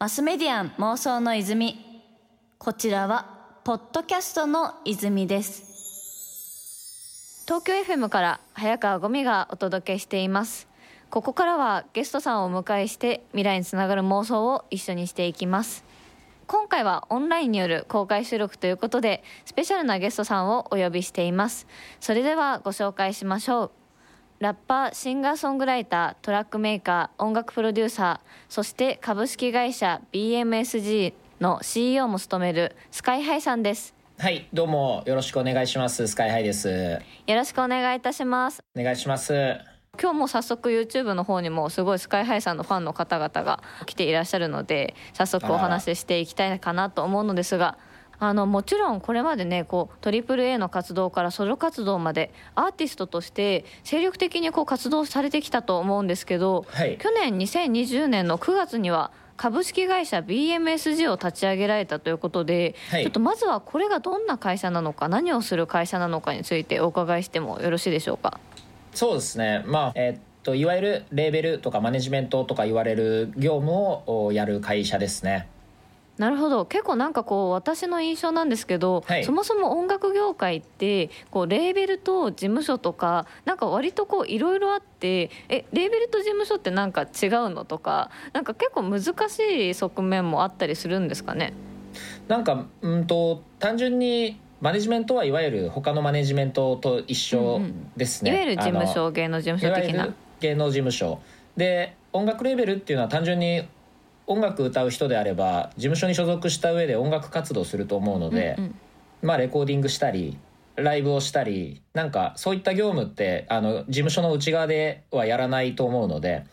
マスメディアン妄想の泉。こちらはポッドキャストの泉です。東京 FM から早川ゴミがお届けしています。ここからはゲストさんをお迎えして未来につながる妄想を一緒にしていきます。今回はオンラインによる公開収録ということでスペシャルなゲストさんをお呼びしています。それではご紹介しましょう。ラッパーシンガーソングライタートラックメーカー音楽プロデューサーそして株式会社 BMSG の CEO も務めるスカイハイさんです。はいどうもよろしくお願いします。スカイハイです。よろしくお願いいたします。お願いします。今日も早速 YouTube の方にもすごいスカイハイさんのファンの方々が来ていらっしゃるので早速お話ししていきたいかなと思うのですがあのもちろんこれまでねこう AAA の活動からソロ活動までアーティストとして精力的にこう活動されてきたと思うんですけど、はい、去年2020年の9月には株式会社 BMSG を立ち上げられたということで、はい、ちょっとまずはこれがどんな会社なのか何をする会社なのかについてお伺いしてもよろしいでしょうか？そうですね。まあえー、っといわゆるレーベルとかマネジメントとか言われる業務をやる会社ですねなるほど。結構なんかこう私の印象なんですけど、はい、そもそも音楽業界ってこうレーベルと事務所とかなんか割とこういろいろあってえレーベルと事務所ってなんか違うのとかなんか結構難しい側面もあったりするんですかね？なんかうんと単純にマネジメントはいわゆる他のマネジメントと一緒ですね、うん。うん、いわゆる事務所芸能事務所的な。芸能事務所。で音楽レーベルっていうのは単純に音楽歌う人であれば事務所に所属した上で音楽活動すると思うので、うんうん、まあレコーディングしたりライブをしたりなんかそういった業務ってあの事務所の内側ではやらないと思うので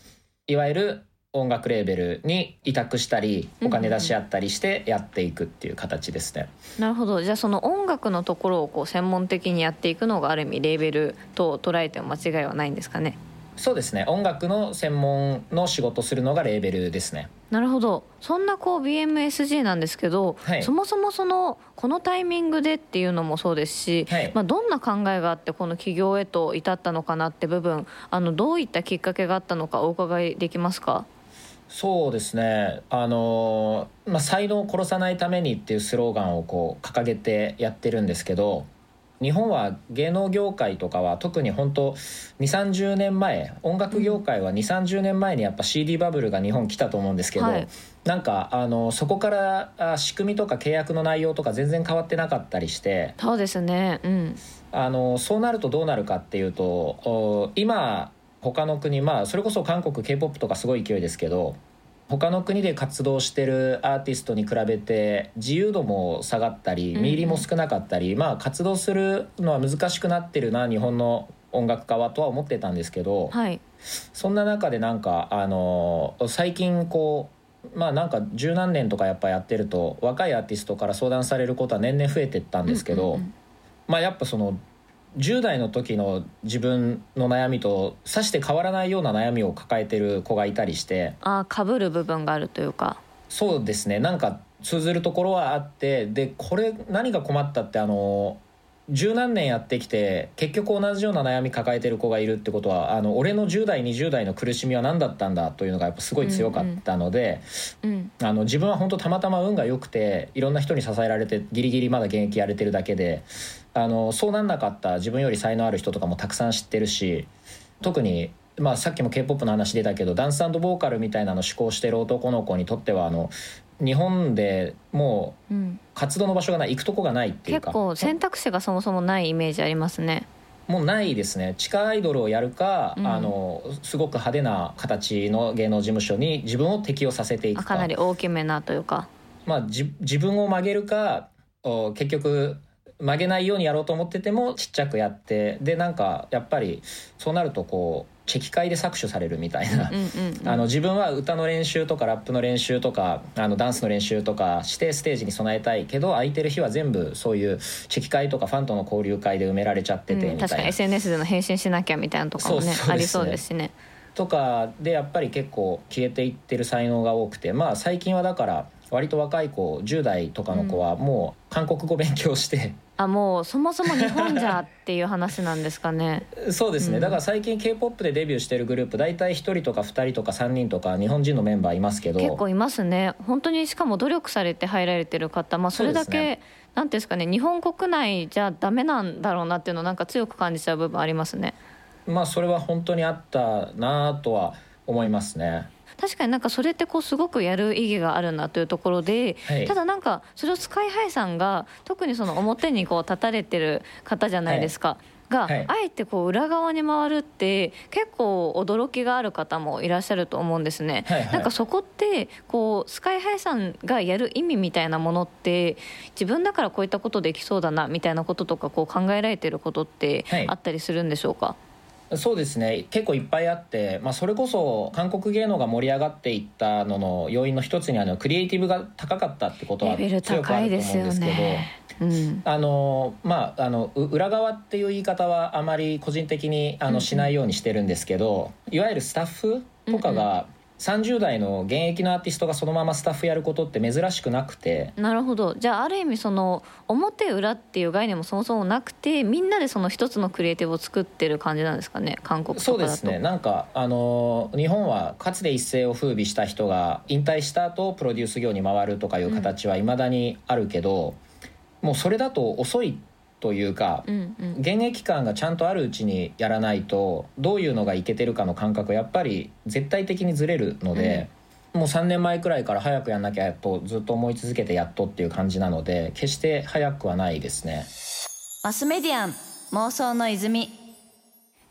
いわゆる音楽レーベルに委託したりお金出し合ったりしてやっていくっていう形ですね。うんうん、なるほど。じゃあその音楽のところをこう専門的にやっていくのがある意味レーベルと捉えても間違いはないんですかね？そうですね。音楽の専門の仕事するのがレーベルですねなるほど。そんなこう BMSG なんですけど、はい、そもそもそのこのタイミングでっていうのもそうですし、はい、まあ、どんな考えがあってこの起業へと至ったのかなって部分あのどういったきっかけがあったのかお伺いできますか？そうですね。あの、まあ、才能を殺さないためにっていうスローガンをこう掲げてやってるんですけど日本は芸能業界とかは特に本当2 3 0年前音楽業界は2 3 0年前にやっぱ CD バブルが日本来たと思うんですけど、はい、なんかあのそこから仕組みとか契約の内容とか全然変わってなかったりしてそうですね、うん、あのそうなるとどうなるかっていうと今他の国まあそれこそ韓国 k p o p とかすごい勢いですけど他の国で活動してるアーティストに比べて自由度も下がったり見入りも少なかったり、まあ活動するのは難しくなってるな日本の音楽家はとは思ってたんですけど、はい、そんな中でなんかあの最近こうまあなんか十何年とかやっぱやってると若いアーティストから相談されることは年々増えてったんですけど、うんうんうん、まあやっぱその10代の時の自分の悩みとさして変わらないような悩みを抱えてる子がいたりしてああかぶる部分があるというか。そうですね。なんか通ずるところはあってでこれ何が困ったってあの十何年やってきて結局同じような悩み抱えてる子がいるってことはあの俺の10代20代の苦しみは何だったんだというのがやっぱすごい強かったので、うん。うん。あの自分は本当たまたま運が良くていろんな人に支えられてギリギリまだ現役やれてるだけであのそうなんなかった自分より才能ある人とかもたくさん知ってるし特にまあ、さっきも k p o p の話出たけどダンスボーカルみたいなのを志向してる男の子にとってはあの日本でもう活動の場所がない行くとこがないっていうか。結構選択肢がそもそもないイメージありますね。もうないですね。地下アイドルをやるか、うん、あのすごく派手な形の芸能事務所に自分を適用させていくか。かなり大きめなというか。まあじ自分を曲げるか結局曲げないようにやろうと思っててもちっちゃくやってでなんかやっぱりそうなるとこうチェキ会で搾取されるみたいな、あの自分は歌の練習とかラップの練習とかあのダンスの練習とかしてステージに備えたいけど空いてる日は全部そういうチェキ会とかファンとの交流会で埋められちゃっててみたいな、うん、確かに SNS での返信しなきゃみたいなとかもね、ね、ありそうですしね。とかでやっぱり結構消えていってる才能が多くてまあ最近はだから割と若い子10代とかの子はもう韓国語勉強して、あもうそもそも日本じゃっていう話なんですかね。そうですね、うん。だから最近 k p o p でデビューしてるグループ大体1人とか2人とか3人とか日本人のメンバーいますけど。結構いますね。本当にしかも努力されて入られてる方、まあ、それだけ、なんていうんですかね。日本国内じゃダメなんだろうなっていうのをなんか強く感じちゃう部分ありますね。まあそれは本当にあったなとは思いますね。確かになんかそれってこうすごくやる意義があるなというところで、はい。ただなんかそれをスカイハイさんが特にその表にこう立たれてる方じゃないですか。が、はい。あえてこう裏側に回るって結構驚きがある方もいらっしゃると思うんですね。はいはい。なんかそこってこうスカイハイさんがやる意味みたいなものって自分だからこういったことできそうだなみたいなこととかこう考えられてることってはい。あったりするんでしょうか、そうですね結構いっぱいあって、まあ、それこそ韓国芸能が盛り上がっていったのの要因の一つにあのクリエイティブが高かったってことは強くあると思うんですけど。ね。うんあのまあ、あのう裏側っていう言い方はあまり個人的にあうんうんのしないようにしてるんですけど、いわゆるスタッフとかが30代の現役のアーティストがそのままスタッフやることって珍しくなくて。なるほど。じゃあある意味その表裏っていう概念もそもそもなくてみんなでその一つのクリエイティブを作ってる感じなんですかね韓国そうですね。なんかあの日本はかつて一世を風靡した人が引退した後プロデュース業に回るとかいう形はいまだにあるけど、もうそれだと遅いというか、うんうん。現役感がちゃんとあるうちにやらないとどういうのがいけてるかの感覚はやっぱり絶対的にずれるので、もう3年前くらいから早くやんなきゃとずっと思い続けてやっとっていう感じなので決して早くはないですね。マスメディアン妄想の泉。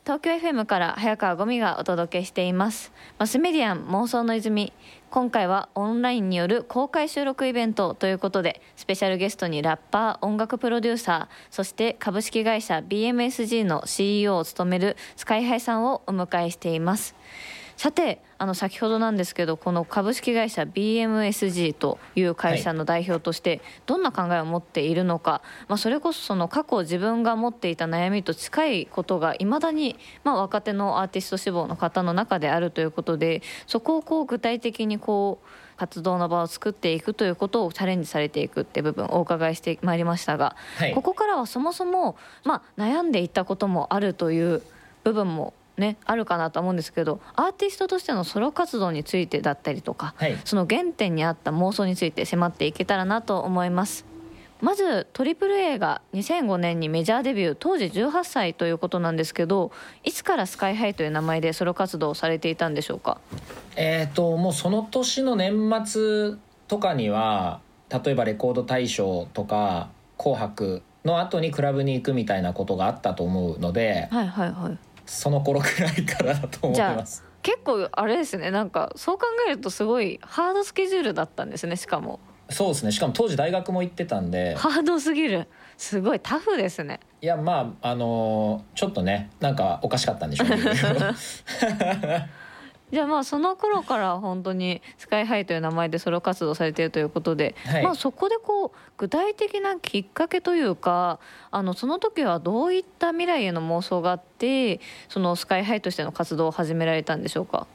東京 FM から早川ゴミがお届けしています。マスメディアン妄想の泉今回はオンラインによる公開収録イベントということでスペシャルゲストにラッパー音楽プロデューサーそして株式会社 BMSG の CEO を務める SKY−HI さんをお迎えしています。さてあの先ほどなんですけどこの株式会社 BMSG という会社の代表としてどんな考えを持っているのか、まあ、それこそその過去自分が持っていた悩みと近いことがいまだに、まあ、若手のアーティスト志望の方の中であるということでそこをこう具体的にこう活動の場を作っていくということをチャレンジされていくって部分をお伺いしてまいりましたが、はい。ここからはそもそも、まあ、悩んでいったこともあるという部分もねあるかなと思うんですけどアーティストとしてのソロ活動についてだったりとか、はい。その原点にあった妄想について迫っていけたらなと思います。まず AAA が2005年にメジャーデビュー当時18歳ということなんですけどいつからスカイハイという名前でソロ活動をされていたんでしょうか？えー、ともうその年の年末とかには例えばレコード大賞とか「紅白」の後にクラブに行くみたいなことがあったと思うのではいはいはいその頃くらいからだと思いじゃあます。結構あれですね。なんかそう考えるとすごいハードスケジュールだったんですねしかも。そうですね。しかも当時大学も行ってたんで。ハードすぎる。すごいタフですね。いやまああのーちょっとねなんかおかしかったんでしょうね じゃあまあその頃から本当にスカイハイという名前でソロ活動されているということで、はい。まあそこでこう具体的なきっかけというかあのその時はどういった未来への妄想があってそのスカイハイとしての活動を始められたんでしょうか？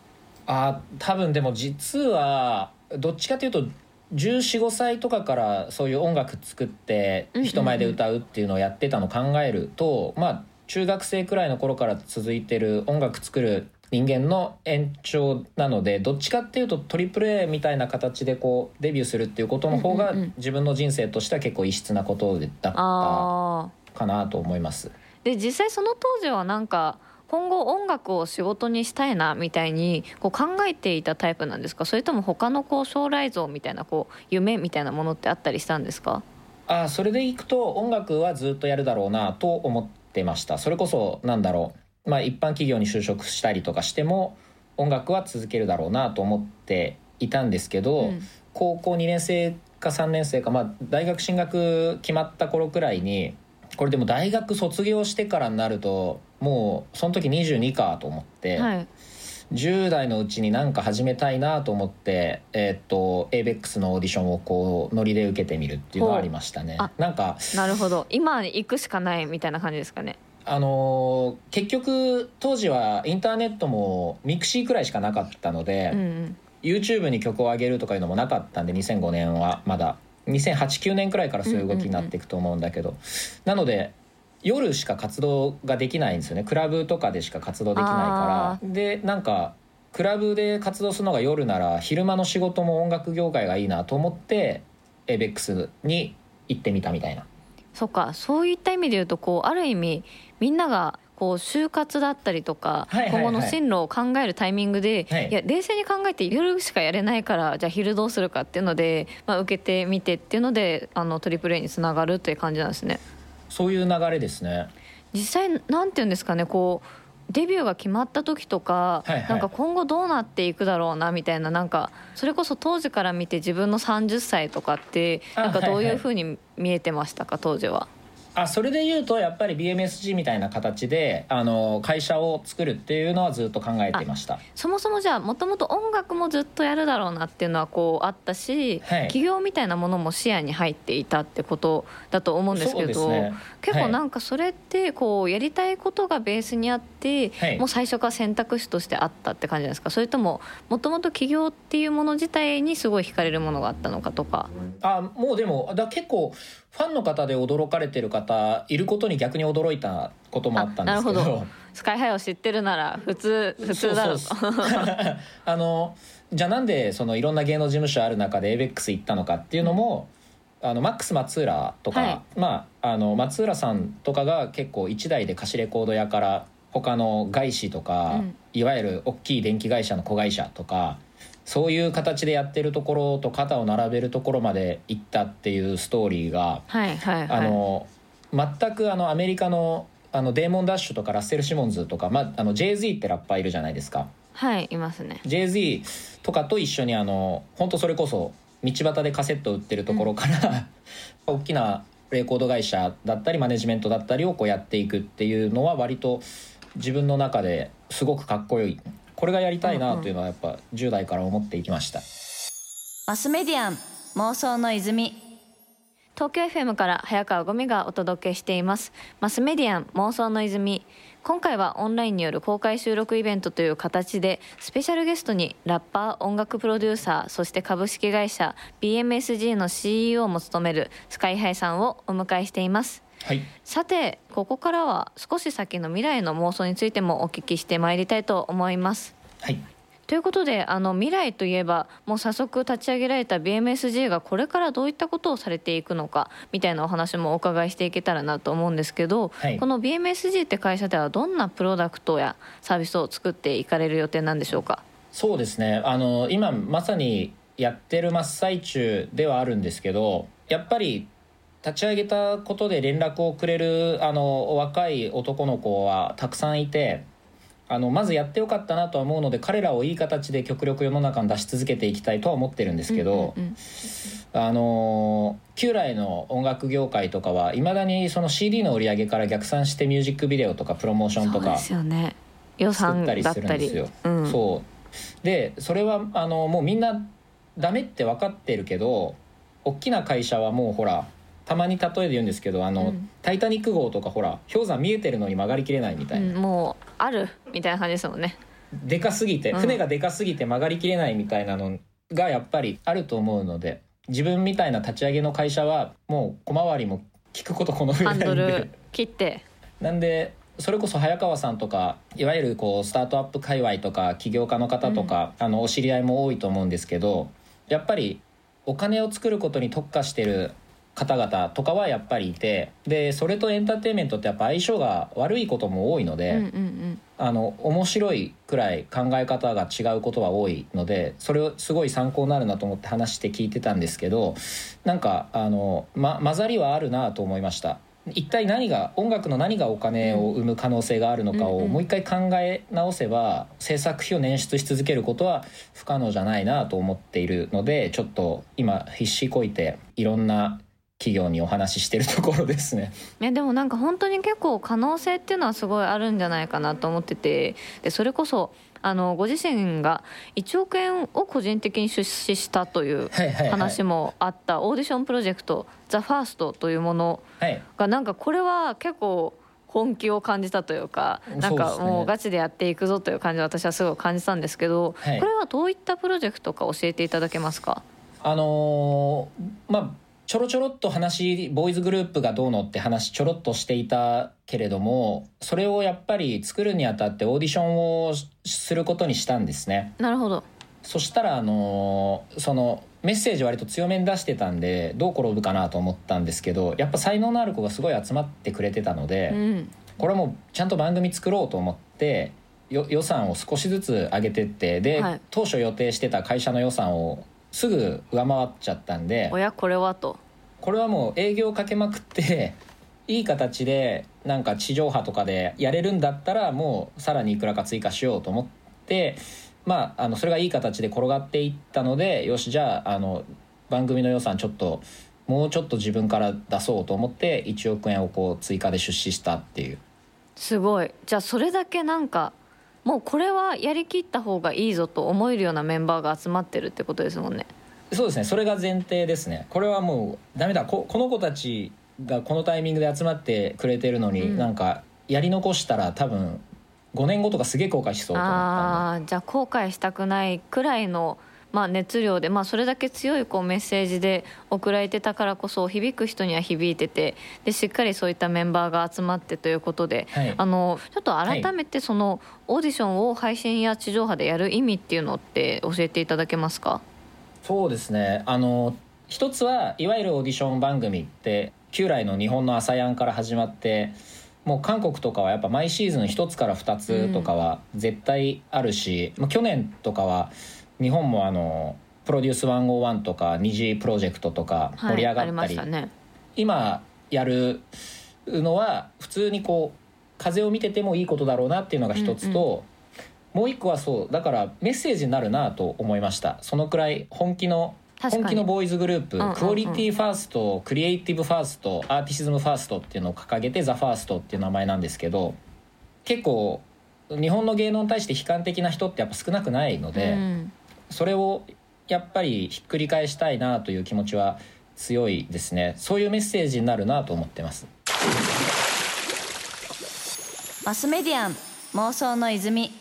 あ多分でも実はどっちかというと1415歳とかからそういう音楽作って人前で歌うっていうのをやってたのを考えると、まあ中学生くらいの頃から続いてる音楽作る人間の延長なのでどっちかっていうと AAA みたいな形でこうデビューするっていうことの方が自分の人生としては結構異質なことだったかなと思います。で実際その当時はなんか今後音楽を仕事にしたいなみたいにこう考えていたタイプなんですか？それとも他のこう将来像みたいなこう夢みたいなものってあったりしたんですか？あそれでいくと音楽はずっとやるだろうなと思ってました。それこそなんだろうまあ一般企業に就職したりとかしても音楽は続けるだろうなと思っていたんですけど、うん。高校2年生か3年生か、まあ、大学進学決まった頃くらいにこれでも大学卒業してからになるともうその時22かと思って、はい。10代のうちに何か始めたいなと思って、えーっと AVEX のオーディションをこうノリで受けてみるっていうのはありましたね。なんかなるほど。今行くしかないみたいな感じですかねあのー結局当時はインターネットも mixi くらいしかなかったので、うんうん。YouTube に曲を上げるとかいうのもなかったんで2005年はまだ。2008-9年くらいからそういう動きになっていくと思うんだけど、なので夜しか活動ができないんですよね。クラブとかでしか活動できないから。でなんかクラブで活動するのが夜なら昼間の仕事も音楽業界がいいなと思って ABEX に行ってみたみたいな。そっか。そういった意味で言うとこうある意味みんながこう就活だったりとか、はいはいはい。今後の進路を考えるタイミングで、はい。い、や冷静に考えて夜しかやれないからじゃあ昼どうするかっていうので、まあ、受けてみてっていうのであのトリプル A につながるっていう感じなんですね。そういう流れですね。実際なんていうんですかねこうデビューが決まった時とか、はいはい。なんか今後どうなっていくだろうなみたいななんかそれこそ当時から見て自分の30歳とかってあなんかどうはいはい。いうふうに見えてましたか当時は？あそれで言うとやっぱり BMSG みたいな形であの会社を作るっていうのはずっと考えていました。そもそもじゃあもともと音楽もずっとやるだろうなっていうのはこうあったし、はい。起業みたいなものも視野に入っていたってことだと思うんですけどね。結構はい。なんかそれってこうやりたいことがベースにあって、はい。もう最初から選択肢としてあったって感じですか？それとももともと起業っていうもの自体にすごい惹かれるものがあったのかとか。あもうでもだ結構ファンの方で驚かれてる方いることに逆に驚いたこともあったんですけど。あなるほど。スカイハイを知ってるなら普通普通だろう。と あのじゃあなんでそのいろんな芸能事務所ある中で ABEX 行ったのかっていうのも、あのマックス松浦とか、はい。まああの松浦さんとかが結構一台で貸しレコード屋から他の外資とか、うん。いわゆる大きい電気会社の子会社とかそういう形でやってるところと肩を並べるところまで行ったっていうストーリーが、はいはいはい。あの全くあのアメリカのあのデーモン・ダッシュとかラッセル・シモンズとか、まあ、あの Jay-Z ってラッパーいるじゃないですか。はいいますね。Jay-Z とかと一緒にあの本当それこそ道端でカセット売ってるところから、大きなレコード会社だったりマネジメントだったりをこうやっていくっていうのは割と自分の中ですごくかっこよいこれがやりたいなというのはやっぱ10代から思っていきました。マスメディアン妄想の泉。東京 FM から早川ゴミがお届けしています。マスメディアン妄想の泉。今回はオンラインによる公開収録イベントという形でスペシャルゲストにラッパー音楽プロデューサーそして株式会社 BMSG の CEO も務めるスカイハイさんをお迎えしています。はい、さてここからは少し先の未来の妄想についてもお聞きしてまいりたいと思います。はい。ということであの未来といえばもう早速立ち上げられた BMSG がこれからどういったことをされていくのかみたいなお話もお伺いしていけたらなと思うんですけど、はい。この BMSG って会社ではどんなプロダクトやサービスを作っていかれる予定なんでしょうか？そうですね。あの今まさにやってる真っ最中ではあるんですけどやっぱり立ち上げたことで連絡をくれるあの若い男の子はたくさんいてあのまずやってよかったなとは思うので彼らをいい形で極力世の中に出し続けていきたいとは思ってるんですけど、うんうんうんあの旧来の音楽業界とかはいまだにその CD の売り上げから逆算してミュージックビデオとかプロモーションとかそうですよね。予作っったりするんですよ。うん。そう。でそれはあのもうみんなダメって分かってるけど大きな会社はもうほらたまに例えで言うんですけどあの、うん。タイタニック号とかほら氷山見えてるのに曲がりきれないみたいな、うんもうあるみたいな感じですもんね。でかすぎてうん。船がでかすぎて曲がりきれないみたいなのがやっぱりあると思うので自分みたいな立ち上げの会社はもう小回りも聞くことこの上ハないんで。ンドル切って。なんでそれこそ早川さんとかいわゆるこうスタートアップ界隈とか起業家の方とか、あのお知り合いも多いと思うんですけどやっぱりお金を作ることに特化してる方々とかはやっぱりいてでそれとエンターテインメントってやっぱ相性が悪いことも多いので、うんうんうん。あの面白いくらい考え方が違うことは多いのでそれをすごい参考になるなと思って話して聞いてたんですけどなんかあの、ま、混ざりはあるなと思いました。一体何が音楽の何がお金を生む可能性があるのかをもう一回考え直せば制作費を捻出し続けることは不可能じゃないなと思っているのでちょっと今必死こいていろんな企業にお話ししてるところですね。いやでもなんか本当に結構可能性っていうのはすごいあるんじゃないかなと思ってて。でそれこそあのご自身が1億円を個人的に出資したという話もあったオーディションプロジェクト「 THE FIRST」というものはい。がなんかこれは結構本気を感じたというかなんかもうガチでやっていくぞという感じを私はすごい感じたんですけど、はい、これはどういったプロジェクトか教えていただけますか？あのー、まあちょろちょろっと話ボーイズグループがどうのって話ちょろっとしていたけれどもそれをやっぱり作るにあたってオーディションをすることにしたんですね。なるほど。そしたらあのー、そのメッセージ割と強めに出してたんでどう転ぶかなと思ったんですけどやっぱ才能のある子がすごい集まってくれてたので、うん、これもちゃんと番組作ろうと思って予算を少しずつ上げてってで、はい、当初予定してた会社の予算をすぐ上回っちゃったんでおやこれはと。これはもう営業かけまくって いい形でなんか地上波とかでやれるんだったらもうさらにいくらか追加しようと思ってまあ、あのそれがいい形で転がっていったのでよしじゃああの番組の予算ちょっともうちょっと自分から出そうと思って1億円をこう追加で出資したっていう。すごい。じゃあそれだけなんかもうこれはやりきった方がいいぞと思えるようなメンバーが集まってるってことですもんね。そうですね。それが前提ですね。これはもうダメだ。ここの子たちがこのタイミングで集まってくれてるのに、うん、なんかやり残したら多分5年後とかすげえ後悔しそうと思ったんで。じゃあ後悔したくないくらいの、まあ、熱量で、まあ、それだけ強いこうメッセージで送られてたからこそ響く人には響いててでしっかりそういったメンバーが集まってということで、はい、あのちょっと改めてそのオーディションを配信や地上波でやる意味っていうのって教えていただけますか？そうですね。あの一つはいわゆるオーディション番組って旧来の日本の朝やんから始まってもう韓国とかはやっぱ毎シーズン1つから2つとかは絶対あるし、うん、去年とかは日本もあの PRODUCE 101とか Nizi Project とか盛り上がったり、はいね、今やるのは普通にこう風を見ててもいいことだろうなっていうのが一つと、うんうん、もう一個はそうだからメッセージになるなと思いました。そのくらい本気の本気のボーイズグループ、うんうんうん、 Quality First Creative First Artistism First っていうのを掲げて THE FIRST っていう名前なんですけど結構日本の芸能に対して悲観的な人ってやっぱ少なくないので、うん、それをやっぱりひっくり返したいなという気持ちは強いですね。そういうメッセージになるなと思ってます。マスメディアン妄想の泉。